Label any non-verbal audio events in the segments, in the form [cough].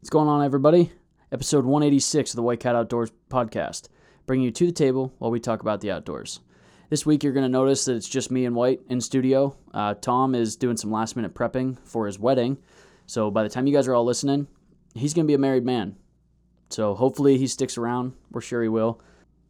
What's going on, everybody? Episode 186 of the White Cat Outdoors podcast, bringing you to the table while we talk about the outdoors. This week, you're going to notice that it's just me and White in studio. Uh, Tom is doing some last minute prepping for his wedding. So by the time you guys are all listening, he's going to be a married man. So hopefully he sticks around. We're sure he will.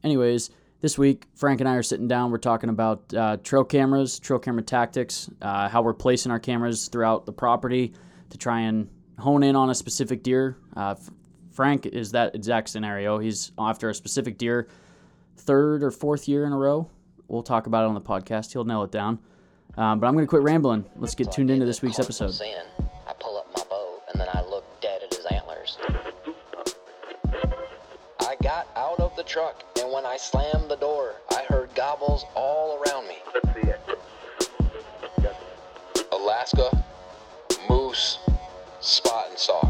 Anyways, this week, Frank and I are sitting down. We're talking about uh, trail cameras, trail camera tactics, uh, how we're placing our cameras throughout the property to try and hone in on a specific deer. Uh, F- Frank is that exact scenario. He's after a specific deer, third or fourth year in a row. We'll talk about it on the podcast. He'll nail it down. Um, but I'm going to quit rambling. Let's get tuned into this week's episode. I pull up my bow and then I look dead at his antlers. I got out of the truck and when I slammed the door, I heard gobbles all around me. Let's see it. Alaska, moose, spot and stalk.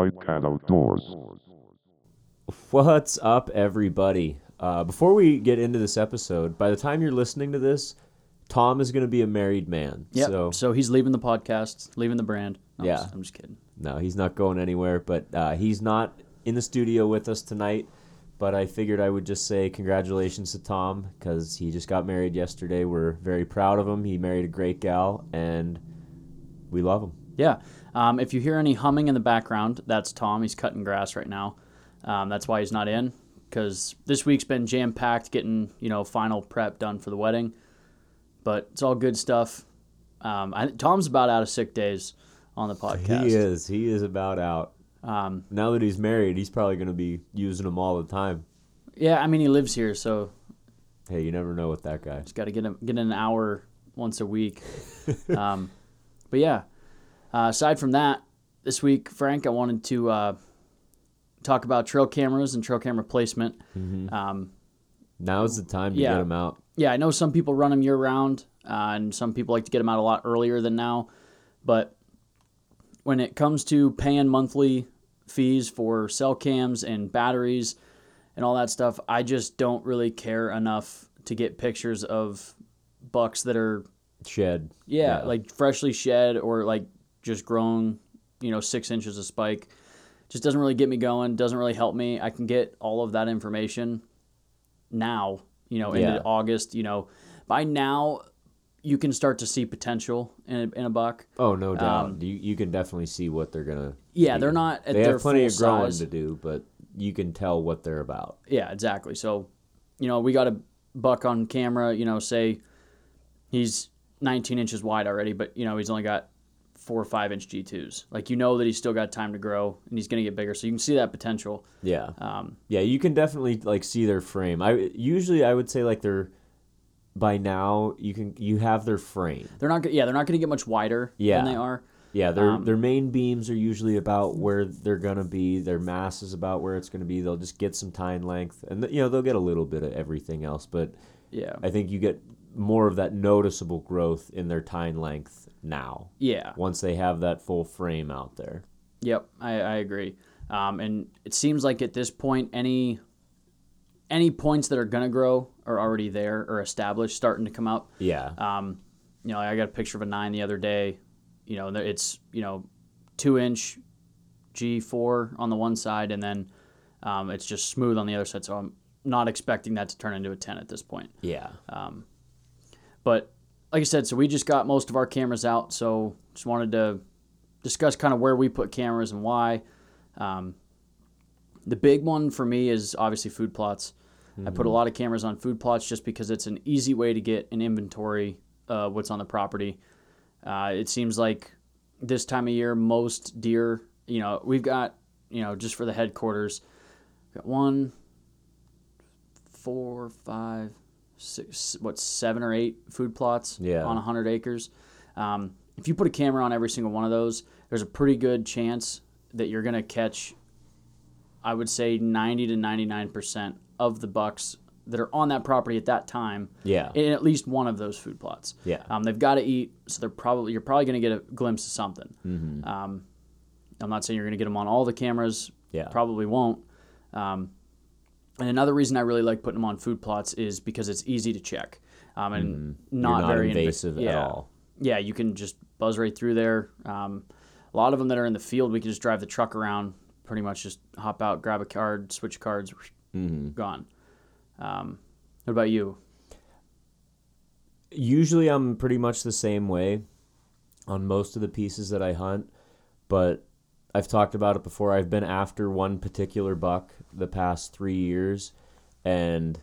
White Cat Outdoors. What's up, everybody? Uh, before we get into this episode, by the time you're listening to this, Tom is going to be a married man. Yep. So, So, he's leaving the podcast, leaving the brand. No, I'm Yeah. just- I'm just kidding. no, he's not going anywhere, but uh, he's not in the studio with us tonight. But I figured I would just say congratulations to Tom because he just got married yesterday. We're very proud of him. He married a great gal, and we love him. Yeah. Um, if you hear any humming in the background, that's Tom. He's cutting grass right now. Um, that's why he's not in because this week's been jam packed, getting you know final prep done for the wedding. But it's all good stuff. Um, I, Tom's about out of sick days on the podcast. He is. He is about out. Um, Now that he's married, he's probably going to be using them all the time. yeah, I mean he lives here, so Hey, you never know with that guy. Just got to get him get an hour once a week. [laughs] um, but yeah, uh, aside from that, this week, Frank, I wanted to uh, talk about trail cameras and trail camera placement. Um, Now's the time to Yeah. get them out. yeah, I know some people run them year round, uh, and some people like to get them out a lot earlier than now. But when it comes to paying monthly fees for cell cams and batteries and all that stuff, I just don't really care enough to get pictures of bucks that are Shed. Yeah, Yeah. like freshly shed or like just grown, you know, six inches of spike. Just doesn't really get me going. Doesn't really help me. I can get all of that information now. You know, into Yeah. August. You know, by now you can start to see potential in a, in a buck. Oh, no doubt. Um, you you can definitely see what they're gonna. Yeah, be. they're not at They have plenty of growing size. to do, but you can tell what they're about. Yeah, exactly. So, you know, we got a buck on camera. You know, say he's 19 inches wide already, but you know he's only got four or five inch G2s. Like you know that he's still got time to grow and he's going to get bigger. So you can see that potential. Yeah. Um, Yeah, you can definitely like see their frame. I usually I would say like they're by now you can you have their frame. they're not. Yeah, they're not going to get much wider Yeah. than they are. Yeah, their Um, their main beams are usually about where they're gonna be. Their mass is about where it's gonna be. They'll just get some tine length, and you know they'll get a little bit of everything else. But Yeah. I think you get more of that noticeable growth in their tine length now. Yeah. Once they have that full frame out there. Yep. I, I agree. Um, and it seems like at this point, any any points that are to grow are already there or established, starting to come out. Yeah. Um, you know, I got a picture of a nine the other day. You know, it's you know, two inch G4 on the one side, and then um, it's just smooth on the other side. So I'm not expecting that to turn into a 10 at this point. yeah. Um, but like I said, so we just got most of our cameras out. So just wanted to discuss kind of where we put cameras and why. Um, the big one for me is obviously food plots. I put a lot of cameras on food plots just because it's an easy way to get an inventory of what's on the property. Uh, it seems like this time of year, most deer, you know, we've got, you know, just for the headquarters, Got one, four, five, six, what, seven or eight food plots Yeah. on 100 acres. Um, if you put a camera on every single one of those, there's a pretty good chance that you're going to catch, I would say, 90 to 99% of the bucks that are on that property at that time Yeah. in at least one of those food plots. Yeah. Um, they've got to eat, so they're probably you're probably going to get a glimpse of something. Mm-hmm. Um, I'm not saying you're going to get them on all the cameras. Yeah. Probably won't. Um, and another reason I really like putting them on food plots is because it's easy to check, um, and not, Mm-hmm. not very invasive at yeah. all. Yeah, you can just buzz right through there. Um, a lot of them that are in the field, we can just drive the truck around, pretty much just hop out, grab a card, switch cards, Mm-hmm. gone. Um, what about you? usually I'm pretty much the same way on most of the pieces that I hunt, but I've talked about it before. I've been after one particular buck the past three years, and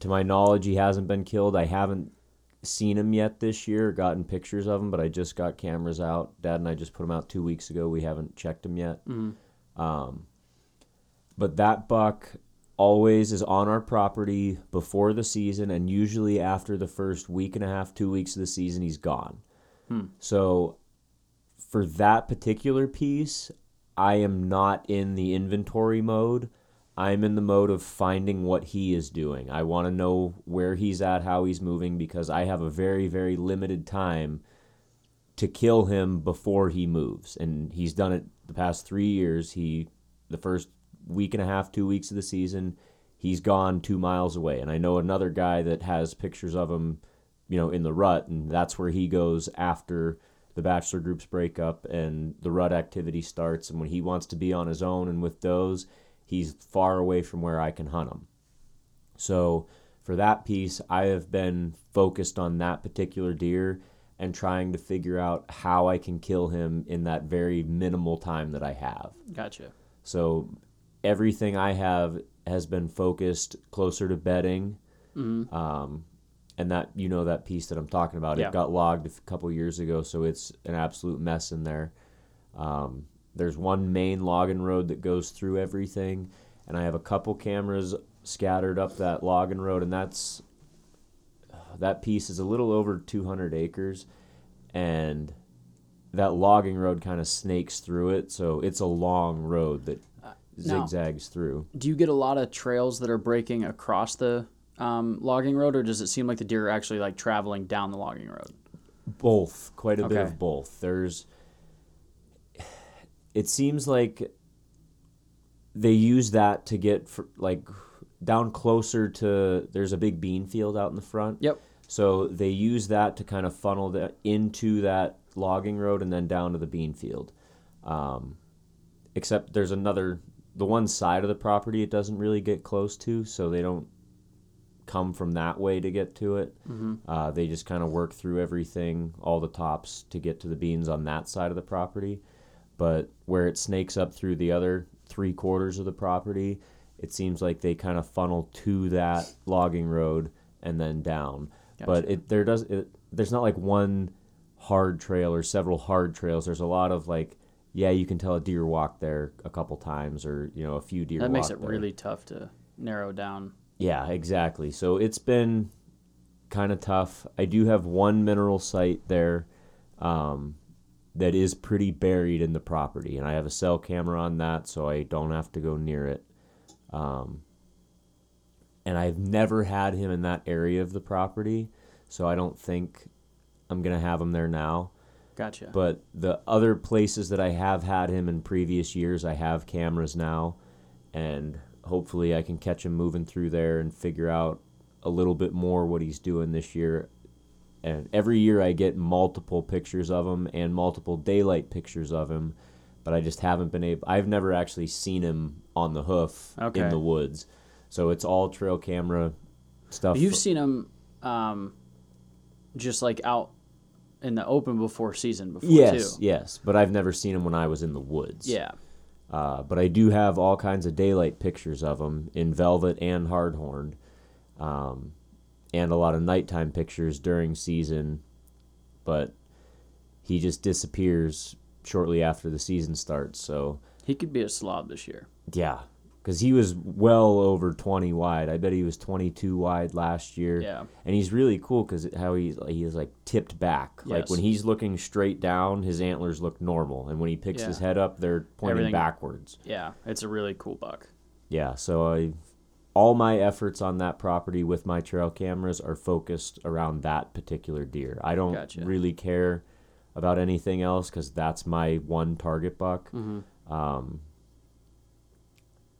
to my knowledge, he hasn't been killed. I haven't seen him yet this year, gotten pictures of him, but I just got cameras out. Dad and I just put him out two weeks ago. We haven't checked him yet. Um, but that buck always is on our property before the season, and usually after the first week and a half, two weeks of the season, he's gone. So for that particular piece, I am not in the inventory mode. I'm in the mode of finding what he is doing. I want to know where he's at, how he's moving, because I have a very, very limited time to kill him before he moves. And he's done it the past three years. He, the first week and a half, two weeks of the season, he's gone two miles away. And I know another guy that has pictures of him, you know, in the rut, and that's where he goes after the bachelor groups break up and the rut activity starts. And when he wants to be on his own and with those, he's far away from where I can hunt him. So for that piece, I have been focused on that particular deer and trying to figure out how I can kill him in that very minimal time that I have. Gotcha. So everything I have has been focused closer to bedding. Um, and that you know that piece that I'm talking about. Yeah. It got logged a couple years ago, so it's an absolute mess in there. Um, there's one main logging road that goes through everything, and I have a couple cameras scattered up that logging road, and that's that piece is a little over 200 acres, and that logging road kind of snakes through it, so it's a long road that now- zigzags through. Do you get a lot of trails that are breaking across the um, logging road, or does it seem like the deer are actually like traveling down the logging road? both quite a bit of both there's it seems like they use that to get for, like down closer to there's a big bean field out in the front Yep. so they use that to kind of funnel that into that logging road and then down to the bean field um, except there's another the one side of the property it doesn't really get close to so they don't come from that way to get to it. Uh, they just kind of work through everything all the tops to get to the beans on that side of the property. But where it snakes up through the other three quarters of the property it seems like they kind of funnel to that logging road and then down. But it there does it, there's not like one hard trail or several hard trails. There's a lot of like yeah you can tell a deer walked there a couple times or you know a few deer That makes it there. really tough to narrow down. Yeah, exactly. So it's been kind of tough. I do have one mineral site there um, that is pretty buried in the property, and I have a cell camera on that, so I don't have to go near it. Um, and I've never had him in that area of the property, so I don't think I'm gonna have him there now. Gotcha. But the other places that I have had him in previous years, I have cameras now, and hopefully I can catch him moving through there and figure out a little bit more what he's doing this year. And every year I get multiple pictures of him and multiple daylight pictures of him, but I just haven't been able. I've never actually seen him on the hoof Okay. in the woods, so it's all trail camera stuff. You've seen him, um, just like out in the open before season before yes, too. yes, but I've never seen him when I was in the woods. Yeah. Uh, but I do have all kinds of daylight pictures of him in velvet and hardhorn, um, and a lot of nighttime pictures during season. But he just disappears shortly after the season starts. So He could be a slob this year. yeah, because he was well over 20 wide. I bet he was 22 wide last year. Yeah. and he's really cool because how he's he is like tipped back. Like when he's looking straight down, his antlers look normal, and when he picks his head up, they're pointing Everything- backwards. Yeah, it's a really cool buck. Yeah, so I all my efforts on that property with my trail cameras are focused around that particular deer. I don't Gotcha. really care about anything else because that's my one target buck. Mm-hmm. Um,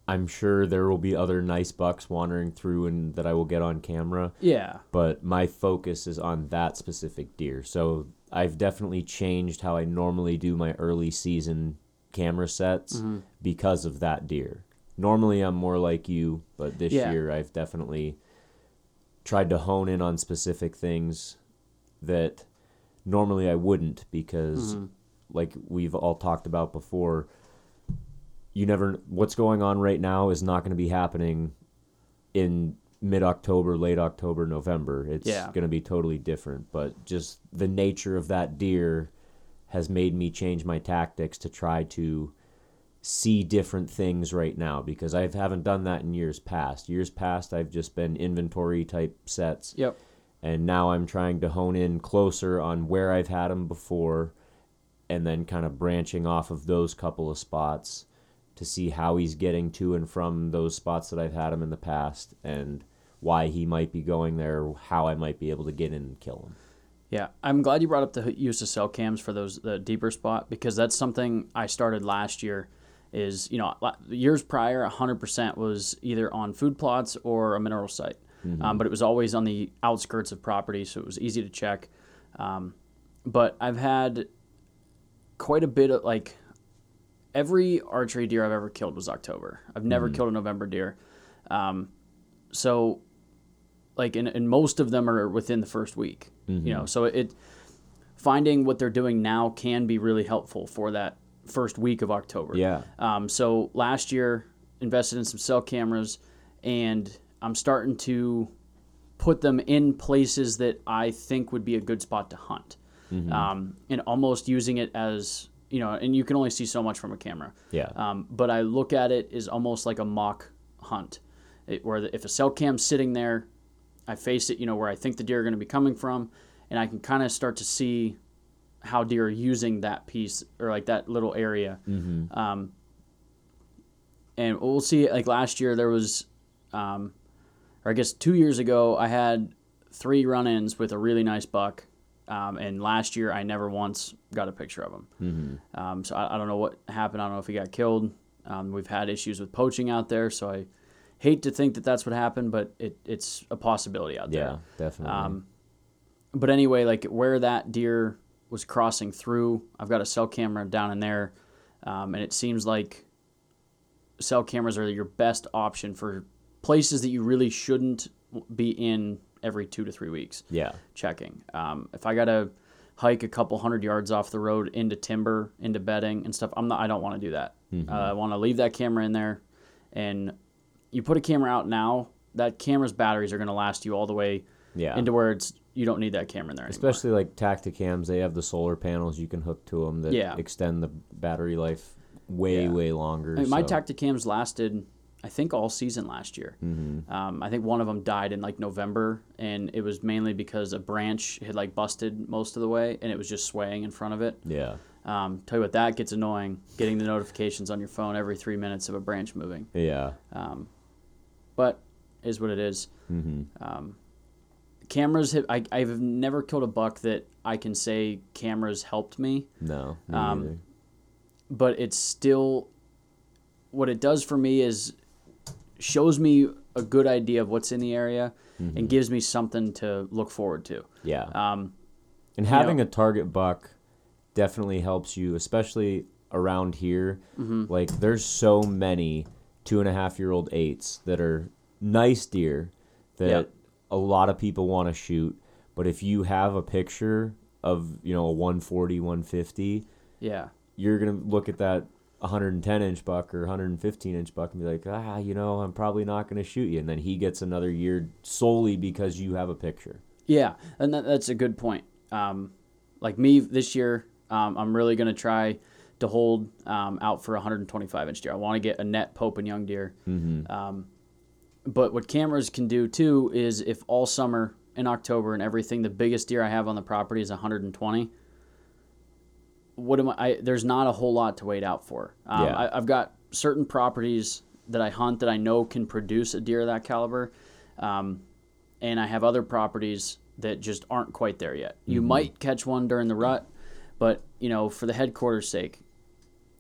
I'm sure there will be other nice bucks wandering through and that I will get on camera, Yeah, but my focus is on that specific deer. So I've definitely changed how I normally do my early season camera sets Mm-hmm. because of that deer. Normally I'm more like you, but this Yeah. year I've definitely tried to hone in on specific things that normally I wouldn't because Mm-hmm. like we've all talked about before you never what's going on right now is not going to be happening in mid October, late October, November. It's Yeah. going to be totally different. But just the nature of that deer has made me change my tactics to try to see different things right now because I haven't done that in years past. Years past, I've just been inventory type sets yep, and now I'm trying to hone in closer on where I've had them before, and then kind of branching off of those couple of spots to see how he's getting to and from those spots that I've had him in the past, and why he might be going there, how I might be able to get in and kill him. yeah. I'm glad you brought up the use of cell cams for those the deeper spot because that's something I started last year. Is you know years prior, 100% was either on food plots or a mineral site, um, but it was always on the outskirts of property, so it was easy to check. Um, but I've had quite a bit of like every archery deer I've ever killed was October. I've never killed a November deer. Um, so like and, and most of them are within the first week. You know, so it finding what they're doing now can be really helpful for that first week of October. Yeah. Um, so last year invested in some cell cameras and I'm starting to put them in places that I think would be a good spot to hunt. Um, and almost using it as you know, and you can only see so much from a camera. Yeah. Um, but I look at it as almost like a mock hunt, it, where the, if a cell cam's sitting there, I face it, you know, where I think the deer are going to be coming from, and I can kind of start to see how deer are using that piece or like that little area. Mm-hmm. Um, and we'll see. Like last year, there was, um, or I guess two years ago, I had three run-ins with a really nice buck. Um, and last year, I never once got a picture of him. Mm-hmm. Um, so I, I don't know what happened. I don't know if he got killed. Um, we've had issues with poaching out there, so I hate to think that that's what happened, but it, it's a possibility out there. Yeah, definitely. Um, but anyway, like where that deer was crossing through, I've got a cell camera down in there, um, and it seems like cell cameras are your best option for places that you really shouldn't be in every two to three weeks yeah. checking. Um, if I gotta hike a couple hundred yards off the road into timber, into bedding and stuff, I'm not. I don't want to do that. Uh, I want to leave that camera in there, and you put a camera out now. That camera's batteries are gonna last you all the way Yeah. into where it's you don't need that camera in there anymore. Especially like Tactacams, they have the solar panels you can hook to them that Yeah. extend the battery life way, Yeah. way longer. I mean, my so- Tactacams lasted, I think, all season last year. Mm-hmm. Um, I think one of them died in like November, and it was mainly because a branch had like busted most of the way, and it was just swaying in front of it. Yeah. Um, tell you what, that gets annoying. Getting the notifications on your phone every three minutes of a branch moving, Yeah. um, but is what it is. Mm-hmm. Um, cameras, have, I, I've never killed a buck that I can say cameras helped me. No. Me Um, but it's still what it does for me is shows me a good idea of what's in the area and gives me something to look forward to. Yeah. Um, And having a target buck definitely helps you, especially around here. Mm-hmm. Like, there's so many two and a half year old eights that are nice deer that Yep. a lot of people want to shoot. But if you have a picture of, you know, a 140, 150, yeah, you're going to look at that 110 inch buck or 115 inch buck and be like, ah, you know, I'm probably not going to shoot you. And then he gets another year solely because you have a picture. yeah, and that, that's a good point. Um, like me this year, um, I'm really gonna try to hold um, out for a 125 inch deer. I want to get a net Pope and Young deer. Um, but what cameras can do too is if all summer in October and everything, the biggest deer I have on the property is 120. What am I? I there's not a whole lot to wait out for. Um, Yeah. I, I've got certain properties that I hunt that I know can produce a deer of that caliber, um, and I have other properties that just aren't quite there yet. You might catch one during the rut, but you know, for the headquarters' sake,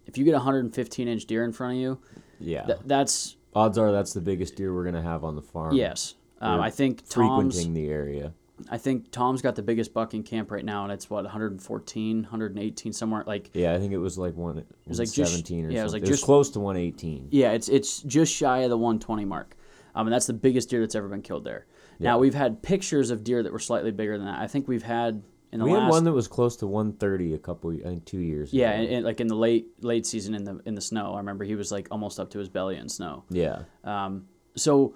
if you get a 115 inch deer in front of you, Yeah. th- that's Odds are that's the biggest deer we're gonna have on the farm. yes. Um, I think Tom's. frequenting the area. I think Tom's got the biggest buck in camp right now, and it's what 114, 118 somewhere. Like Yeah, I think it was like one. It was like just- 17 or yeah, it was like it was just- close to 118. yeah, it's it's just shy of the 120 mark, um, and that's the biggest deer that's ever been killed there. Now we've had pictures of deer that were slightly bigger than that. I think we've had in the We last had one that was close to 130 a couple. I think two years. yeah, ago. and, and like in the late late season in the in the snow. I remember he was like almost up to his belly in snow. yeah. Um, so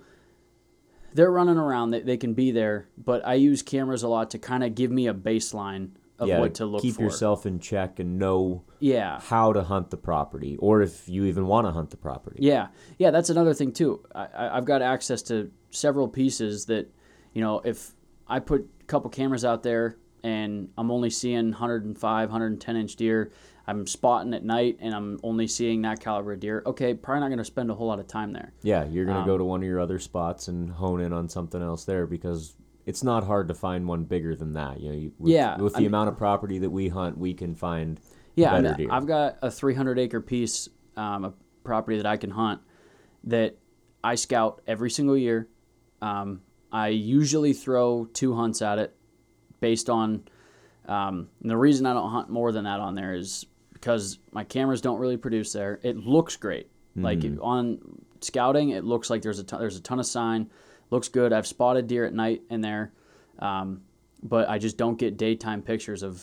they're running around. They, they can be there, but I use cameras a lot to kind of give me a baseline of yeah. what to look keep for. Keep yourself in check and know Yeah. how to hunt the property, or if you even want to hunt the property. Yeah, yeah, that's another thing too. I, I've got access to several pieces that, you know, if I put a couple cameras out there and I'm only seeing 105, 110 inch deer, I'm spotting at night and I'm only seeing that caliber of deer. Okay, probably not going to spend a whole lot of time there. Yeah, you're gonna Um, go to one of your other spots and hone in on something else there because it's not hard to find one bigger than that. You know, you, with, Yeah, with I the mean- amount of property that we hunt, we can find Yeah, I mean, deer. I've got a 300 acre piece, um, a property that I can hunt that I scout every single year. Um, I usually throw two hunts at it based on. Um, and the reason I don't hunt more than that on there is because my cameras don't really produce there. It looks great. Like Mm-hmm. on scouting, it looks like there's a ton, there's a ton of sign. Looks good. I've spotted deer at night in there, um, but I just don't get daytime pictures of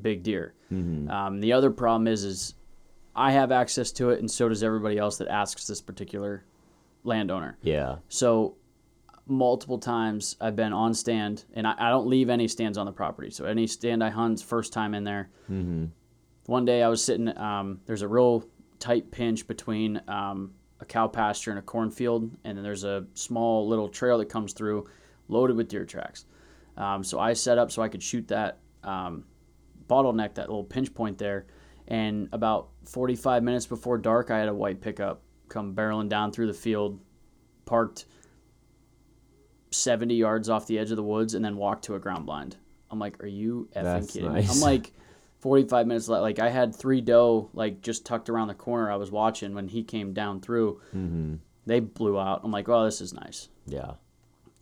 big deer. Mm-hmm. Um, the other problem is, is I have access to it, and so does everybody else that asks this particular landowner. yeah. So multiple times I've been on stand, and I, I don't leave any stands on the property. So any stand I hunt, first time in there. Mm-hmm. One day I was sitting. Um, there's a real tight pinch between um, a cow pasture and a cornfield, and then there's a small little trail that comes through, loaded with deer tracks. Um, so I set up so I could shoot that um, bottleneck, that little pinch point there. And about 45 minutes before dark, I had a white pickup come barreling down through the field, parked 70 yards off the edge of the woods, and then walked to a ground blind. I'm like, are you effing That's kidding nice. me? I'm like, 45 minutes left. Like I had three doe like just tucked around the corner. I was watching when he came down through. Mm-hmm. They blew out. I'm like, oh, this is nice. Yeah.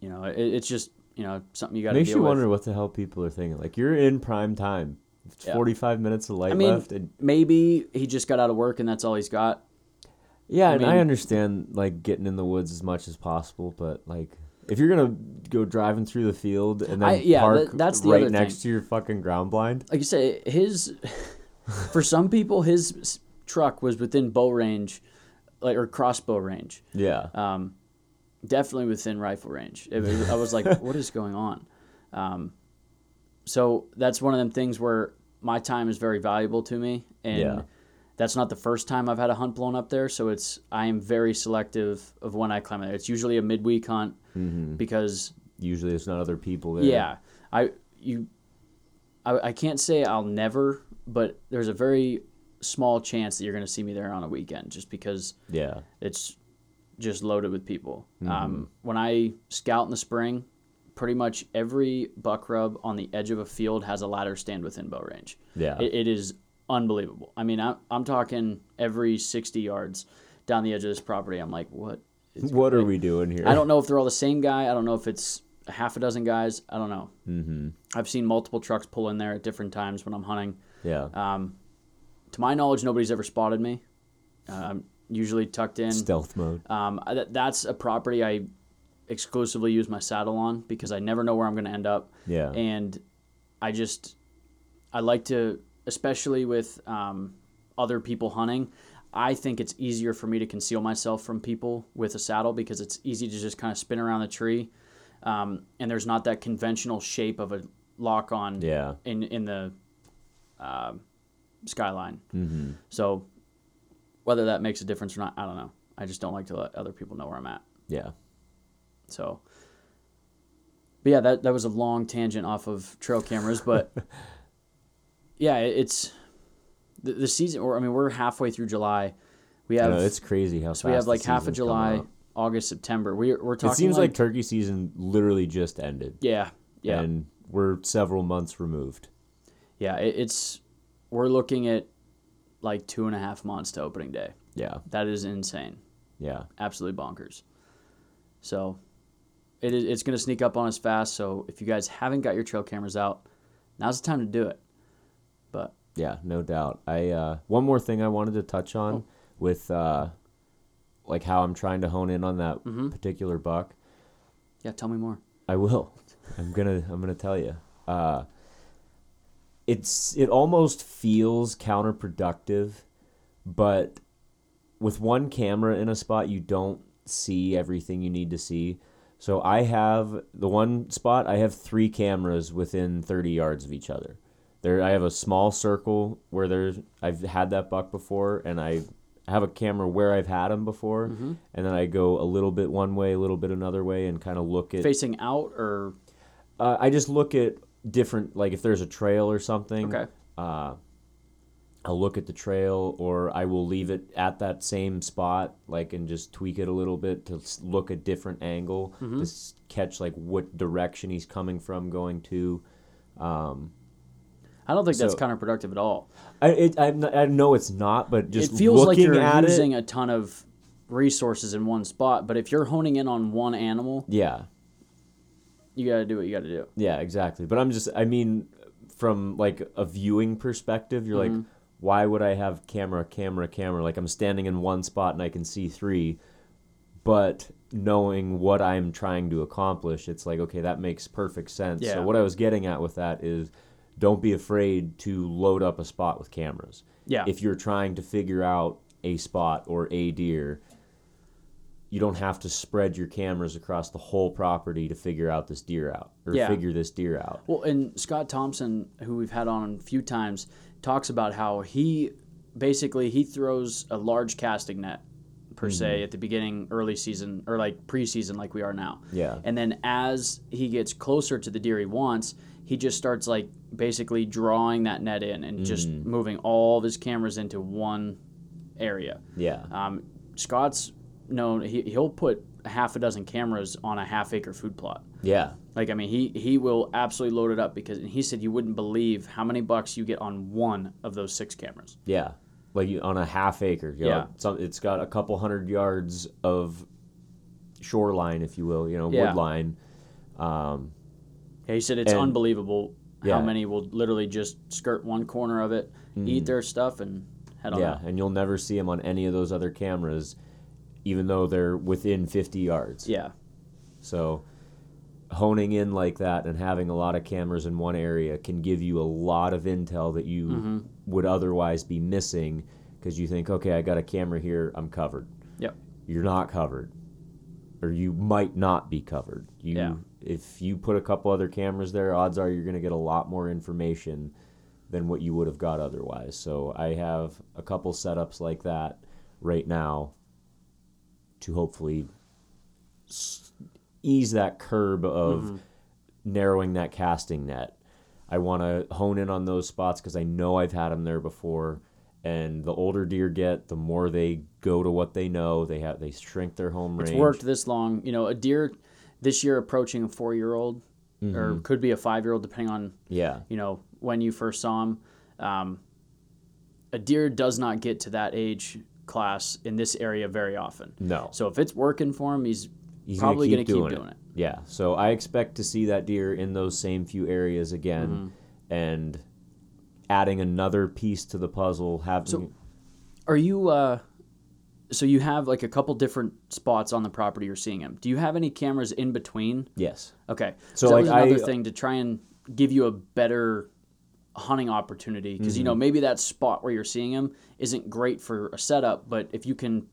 You know, it, it's just you know something you got to Makes you with. wonder what the hell people are thinking. Like you're in prime time. It's Yeah. 45 minutes of light I mean, left. And, maybe he just got out of work and that's all he's got. yeah, I and I understand like getting in the woods as much as possible, but like if you're gonna go driving through the field and then I- yeah, park that- that's the right next thing. to your fucking ground blind, Like you say, his [laughs] for some people his truck was within bow range, like or crossbow range. yeah, um, definitely within rifle range. It was, I was like, [laughs] what is going on? Um, so that's one of them things where my time is very valuable to me, and Yeah. That's not the first time I've had a hunt blown up there. So it's I am very selective of when I climb there. It's usually a midweek hunt Mm-hmm. because usually it's not other people there. yeah, I you, I, I can't say I'll never, but there's a very small chance that you're going to see me there on a weekend, just because yeah, it's just loaded with people. Mm-hmm. Um, when I scout in the spring, pretty much every buck rub on the edge of a field has a ladder stand within bow range. yeah, It, it is unbelievable. I mean, I'm, I'm talking every 60 yards down the edge of this property. I'm like, what? is what are we doing here? I don't know if they're all the same guy. I don't know if it's a half a dozen guys. I don't know. Mm-hmm. I've seen multiple trucks pull in there at different times when I'm hunting. Yeah, Um, to my knowledge, nobody's ever spotted me. Uh, I'm usually tucked in. stealth mode. Um, I- that, that's a property I exclusively use my saddle on because I never know where I'm going to end up. Yeah, And I just, I like to, especially with um, other people hunting, I think it's easier for me to conceal myself from people with a saddle because it's easy to just kind of spin around the tree. Um, and there's not that conventional shape of a lock on yeah, in, in the, um skyline. Mm-hmm. So whether that makes a difference or not, I don't know. I just don't like to let other people know where I'm at. Yeah. So, but yeah, that that was a long tangent off of trail cameras, but [laughs] yeah, it's the, the season. Or I mean, we're halfway through July. We have know, it's crazy how so we have like half of July. August, September. We we're talking. It seems like, like turkey season literally just ended. yeah, yeah, And we're several months removed. yeah. It, it's we're looking at like two and a half months to opening day. Yeah. That is insane. Yeah. absolutely bonkers. So it is, it's going to sneak up on us fast. So if you guys haven't got your trail cameras out, now's the time to do it. Yeah, no doubt. I uh, one more thing I wanted to touch on Oh. with uh, like how I'm trying to hone in on that Mm-hmm. particular buck. yeah, tell me more. I will. [laughs] I'm gonna I'm gonna tell you. Uh, it's it almost feels counterproductive, but with one camera in a spot, you don't see everything you need to see. So I have the one spot. I have three cameras within 30 yards of each other. There, I have a small circle where there's I've had that buck before, and I have a camera where I've had him before, and then I go a little bit one way, a little bit another way, and kind of look at Facing out or uh, I just look at different, like if there's a trail or something. okay, Uh, I'll look at the trail, or I will leave it at that same spot, like and just tweak it a little bit to look a different angle to catch like what direction he's coming from, going to. Um, I don't think that's So- counterproductive at all. I it, I, I know it's not, but just it feels like you're using it, a ton of resources in one spot. But if you're honing in on one animal, yeah, you got to do what you got to do. Yeah, exactly. But I'm just, I mean, from like a viewing perspective, you're Mm-hmm. like, why would I have camera, camera, camera? Like I'm standing in one spot and I can see three, but knowing what I'm trying to accomplish, it's like, okay, that makes perfect sense. Yeah. So what I was getting at with that is don't be afraid to load up a spot with cameras. Yeah. If you're trying to figure out a spot or a deer, you don't have to spread your cameras across the whole property to figure out this deer out or Yeah. figure this deer out. Well, and Scott Thompson, who we've had on a few times, talks about how he basically he throws a large casting net per Mm-hmm. se at the beginning, early season or like preseason, like we are now. Yeah. And then as he gets closer to the deer he wants, he just starts like basically drawing that net in and just Mm. moving all of his cameras into one area. Yeah. Um, Scott's known he, he'll put half a dozen cameras on a half acre food plot. Yeah. Like I mean, he he will absolutely load it up because and he said you wouldn't believe how many bucks you get on one of those six cameras. Yeah. Like you, on a half acre. You know, Yeah. Some, it's got a couple hundred yards of shoreline, if you will, you know, Yeah. woodline. Um, Yeah, he said it's And- unbelievable Yeah. how many will literally just skirt one corner of it, eat their stuff, and head on yeah. out. And you'll never see them on any of those other cameras, even though they're within 50 yards. Yeah, So honing in like that and having a lot of cameras in one area can give you a lot of intel that you Mm-hmm. would otherwise be missing because you think, okay, I got a camera here, I'm covered. yep, You're not covered. Or you might not be covered. You Yeah. If you put a couple other cameras there, odds are you're gonna get a lot more information than what you would have got otherwise. So I have a couple setups like that right now to hopefully ease that curb of Mm-hmm. narrowing that casting net. I want to hone in on those spots because I know I've had them there before. And the older deer get, the more they go to what they know. They have they shrink their home range. it's worked this long. You know, a deer this year approaching a four year old, or Mm-hmm. could be a five year old depending on Yeah, you know when you first saw him. Um, a deer does not get to that age class in this area very often. no, So if it's working for him, he's, he's probably keep, gonna keep doing, doing it. it. Yeah, so I expect to see that deer in those same few areas again, Mm-hmm. and adding another piece to the puzzle. Having So- Are you uh so you have like a couple different spots on the property you're seeing him. Do you have any cameras in between? yes, Okay. So, that like, was another I- thing to try and give you a better hunting opportunity because Mm-hmm. you know maybe that spot where you're seeing him isn't great for a setup, but if you can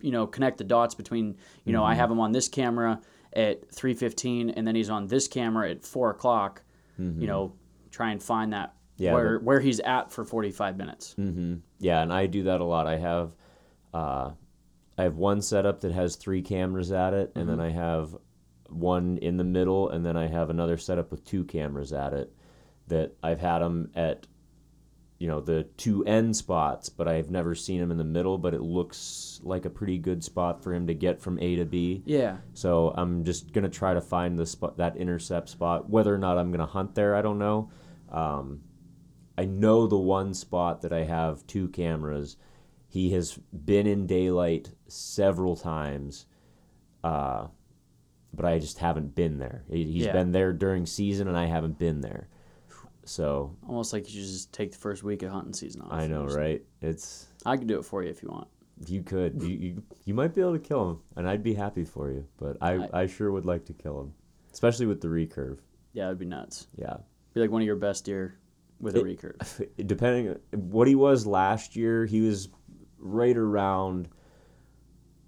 you know connect the dots between you know Mm-hmm. I have him on this camera at 3:15 and then he's on this camera at four o'clock, Mm-hmm. you know try and find that Yeah, where where he's at for 45 minutes. hmm Yeah, and I do that a lot. I have, uh, I have one setup that has three cameras at it, and then I have one in the middle, and then I have another setup with two cameras at it. That I've had them at, you know, the two end spots, but I've never seen him in the middle. But it looks like a pretty good spot for him to get from A to B. Yeah. So I'm just gonna try to find the spot that intercept spot. Whether or not I'm gonna hunt there, I don't know. Um, I know the one spot that I have two cameras. He has been in daylight several times, uh, but I just haven't been there. He, he's Yeah. been there during season, and I haven't been there. So Almost like you just take the first week of hunting season off. I know, right? It's I could do it for you if you want. you could you, you you might be able to kill him, and I'd be happy for you. But I I- I sure would like to kill him, especially with the recurve. Yeah, it'd be nuts. Yeah. Be like one of your best deer with a recurve. [laughs] depending what he was last year, he was right around.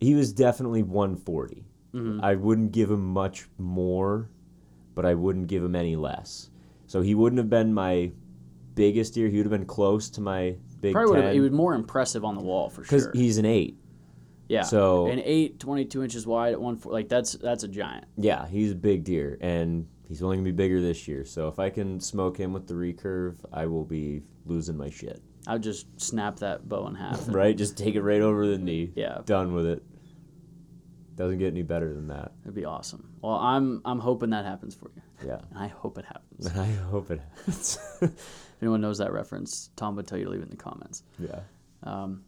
He was definitely 140. Mm-hmm. I wouldn't give him much more, but I wouldn't give him any less. So he wouldn't have been my biggest deer. He would have been close to my big Probably would have. He was more impressive on the wall for because sure. he's an eight. yeah. so- an eight, 22 inches wide at one foot. Like that's that's a giant. Yeah, he's a big deer, and he's only gonna be bigger this year. So if I can smoke him with the recurve, I will be losing my shit. I would just snap that bow in half. Right? Just take it right over the knee. Yeah. Done with it. Doesn't get any better than that. It'd be awesome. Well, I'm I'm hoping that happens for you, Yeah. and I hope it happens. [laughs] I hope it happens. [laughs] if anyone knows that reference, Tom would tell you to leave it in the comments. yeah. Um,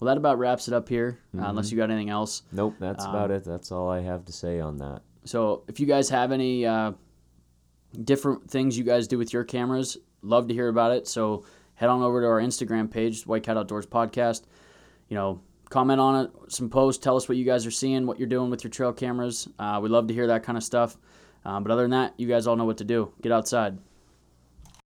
well, that about wraps it up here. Uh, Mm-hmm. unless you got anything else. Nope, that's about it. That's all I have to say on that. So if you guys have any uh, different things you guys do with your cameras, love to hear about it. So head on over to our Instagram page, White Cat Outdoors Podcast. You know, comment on it, some posts, tell us what you guys are seeing, what you're doing with your trail cameras. Uh, we love to hear that kind of stuff. Um, but other than that, you guys all know what to do. Get outside.